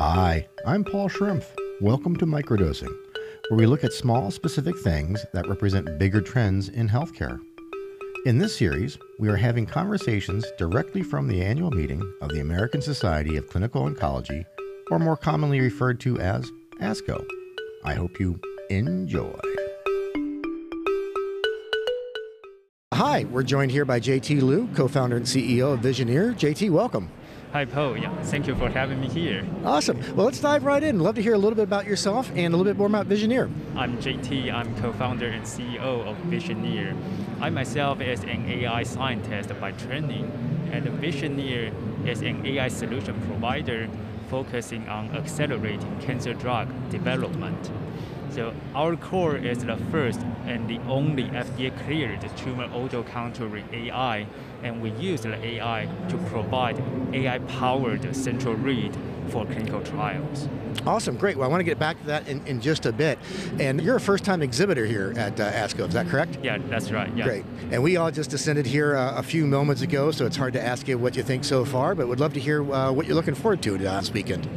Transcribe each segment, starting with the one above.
Hi, I'm Paul Schrimpf. Welcome to Microdosing, where we look at small, specific things that represent bigger trends in healthcare. In this series, we are having conversations directly from the annual meeting of the American Society of Clinical Oncology, or more commonly referred to as ASCO. I hope you enjoy. Hi, we're joined here by JT Liu, co founder and CEO of Vysioneer. JT, welcome. Hi, Paul. Yeah, thank you for having me here. Awesome. Well, let's dive right in. Love to hear a little bit about yourself and a little bit more about Vysioneer. I'm JT. I'm co-founder and CEO of Vysioneer. I myself is an AI scientist by training, and Vysioneer is an AI solution provider focusing on accelerating cancer drug development. So our core is the first and the only FDA-cleared tumor auto-contouring AI, and we use the AI to provide AI-powered central read for clinical trials. Awesome, great. Well, I want to get back to that in, in just a bit. And you're a first-time exhibitor here at uh, ASCO, is that correct? Yeah, that's right. Yeah. Great. And we all just descended here uh, a few moments ago, so it's hard to ask you what you think so far, but would love to hear uh, what you're looking forward to uh, this weekend.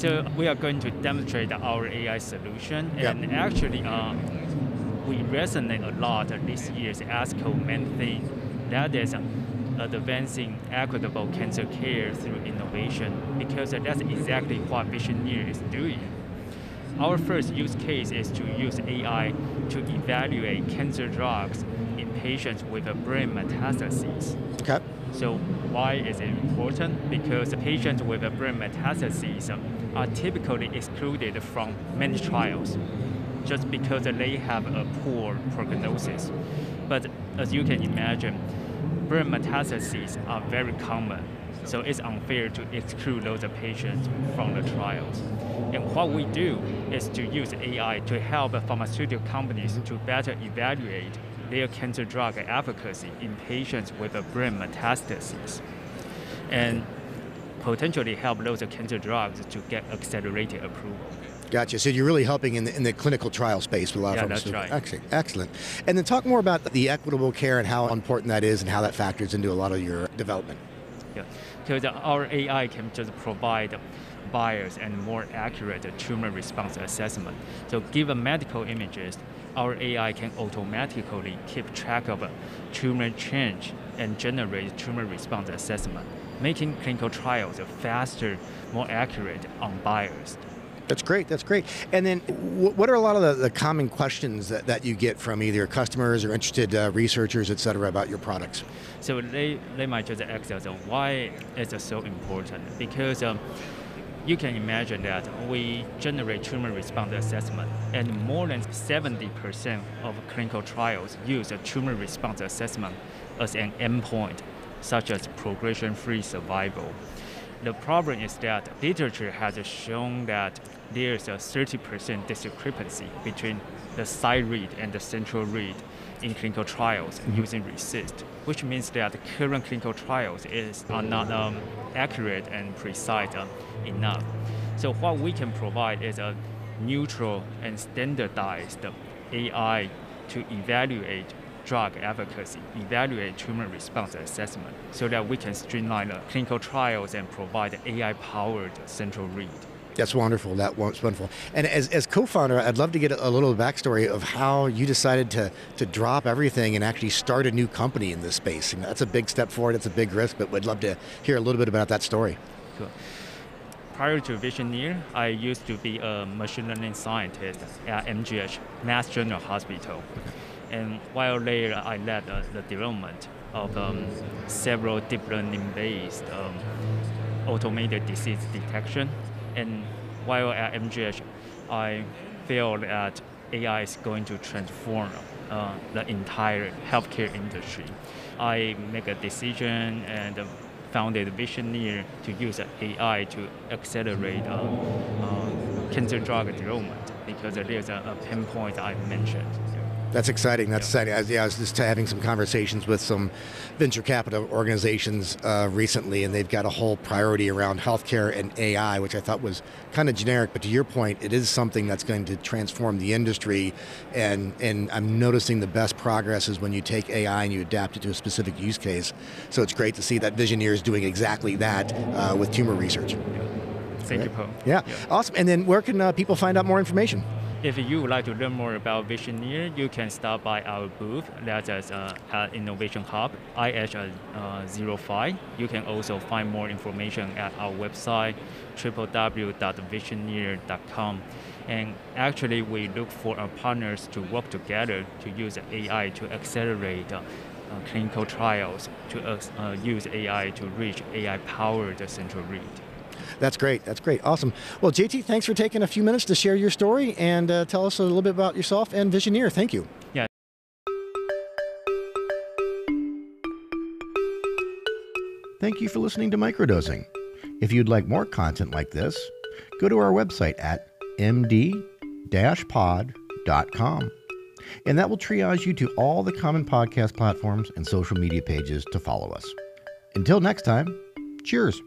So we are going to demonstrate our AI solution, and actually, uh, we resonate a lot this year's ASCO main theme. That is advancing equitable cancer care through innovation, because that's exactly what Vysioneer is doing. Our first use case is to use AI to evaluate cancer drugs in patients with a brain metastases. Okay. So why is it important? Because the patients with a brain metastases are typically excluded from many trials just because they have a poor prognosis. But as you can imagine, brain metastases are very common, so it's unfair to exclude those patients from the trials. And what we do is to use AI to help pharmaceutical companies mm-hmm. to better evaluate their cancer drug efficacy in patients with a brain metastases. And potentially help those cancer drugs to get accelerated approval. Gotcha. So you're really helping in the, in the clinical trial space with a lot Yeah, of that's right. Excellent. Excellent. And then talk more about the equitable care and how important that is and how that factors into a lot of your development. Yeah, because our AI can just provide buyers and more accurate tumor response assessment. So given medical images, our AI can automatically keep track of tumor change and generate tumor response assessment, making clinical trials faster, more accurate on buyers. That's great. That's great. And then, what are a lot of the, the common questions that, that you get from either customers or interested uh, researchers, et cetera, about your products? So they, they might just ask us why is it so important? Because um, you can imagine that we generate tumor response assessment, and more than 70% of clinical trials use a tumor response assessment as an endpoint, such as progression-free survival. The problem is that literature has shown that there's a 30% discrepancy between the site read and the central read in clinical trials using RECIST, which means that the current clinical trials is, are not um, accurate and precise uh, enough. So what we can provide is a neutral and standardized AI to evaluate drug efficacy, evaluate tumor response assessment, so that we can streamline the clinical trials and provide AI-powered central read. That's wonderful. That was wonderful. And as, as co-founder, I'd love to get a, a little backstory of how you decided to, to drop everything and actually start a new company in this space. And that's a big step forward. It's a big risk, but we'd love to hear a little bit about that story. Cool. Prior to Vysioneer, I used to be a machine learning scientist at MGH, Mass General Hospital. And while there, I led uh, the development of um, several deep learning-based um, automated disease detection. And while at MGH, I feel that AI is going to transform uh, the entire healthcare industry. I make a decision and founded Vysioneer to use AI to accelerate uh, uh, cancer drug development because there's a, a pinpoint I mentioned. That's exciting. That's exciting. I, yeah, I was just having some conversations with some venture capital organizations uh, recently, and they've got a whole priority around healthcare and AI, which I thought was kind of generic. But to your point, it is something that's going to transform the industry. And and I'm noticing the best progress is when you take AI and you adapt it to a specific use case. So it's great to see that Vysioneer is doing exactly that uh, with tumor research. Thank Right. you, Paul. Yeah. awesome. And then where can uh, people find out more information? If you would like to learn more about Vysioneer, you can stop by our booth. That is uh, at Innovation Hub, IH05. You can also find more information at our website, www.vysioneer.com. And actually, we look for our partners to work together to use AI to accelerate uh, uh, clinical trials, to uh, uh, use AI to reach AI-powered central read. That's great. That's great. Awesome. Well, JT, thanks for taking a few minutes to share your story and uh, tell us a little bit about yourself and Vysioneer. Thank you. Yeah. Thank you for listening to Microdosing. If you'd like more content like this, go to our website at md-pod.com. And that will triage you to all the common podcast platforms and social media pages to follow us. Until next time, cheers.